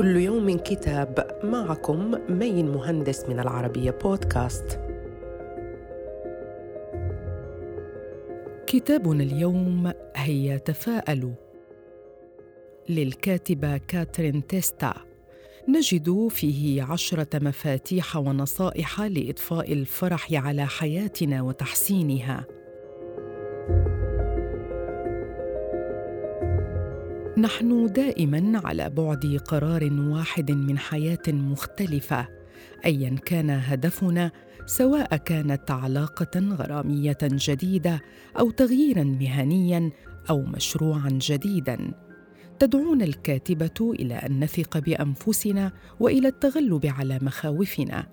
كل يوم كتاب معكم مين مهندس من العربية بودكاست. كتابنا اليوم هي تفاءلوا للكاتبة كاترين تيستا نجد فيه عشرة مفاتيح ونصائح لإضفاء الفرح على حياتنا وتحسينها. نحن دائما على بعد قرار واحد من حياة مختلفة ايا كان هدفنا سواء كانت علاقة غرامية جديدة أو تغييرا مهنيا أو مشروعا جديدا. تدعونا الكاتبة إلى أن نثق بأنفسنا وإلى التغلب على مخاوفنا.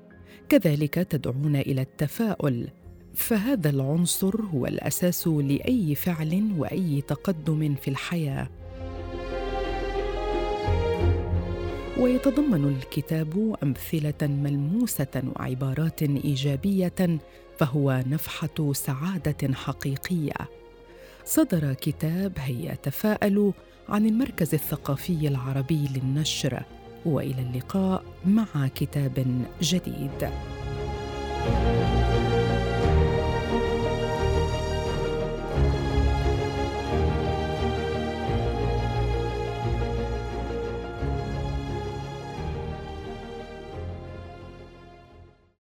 كذلك تدعونا إلى التفاؤل. فهذا العنصر هو الأساس لأي فعل وأي تقدم في الحياة. ويتضمن الكتاب أمثلة ملموسة وعبارات إيجابية فهو نفحة سعادة حقيقية. صدر كتاب هيا تفاءلوا عن المركز الثقافي العربي للنشر. وإلى اللقاء مع كتاب جديد. thank you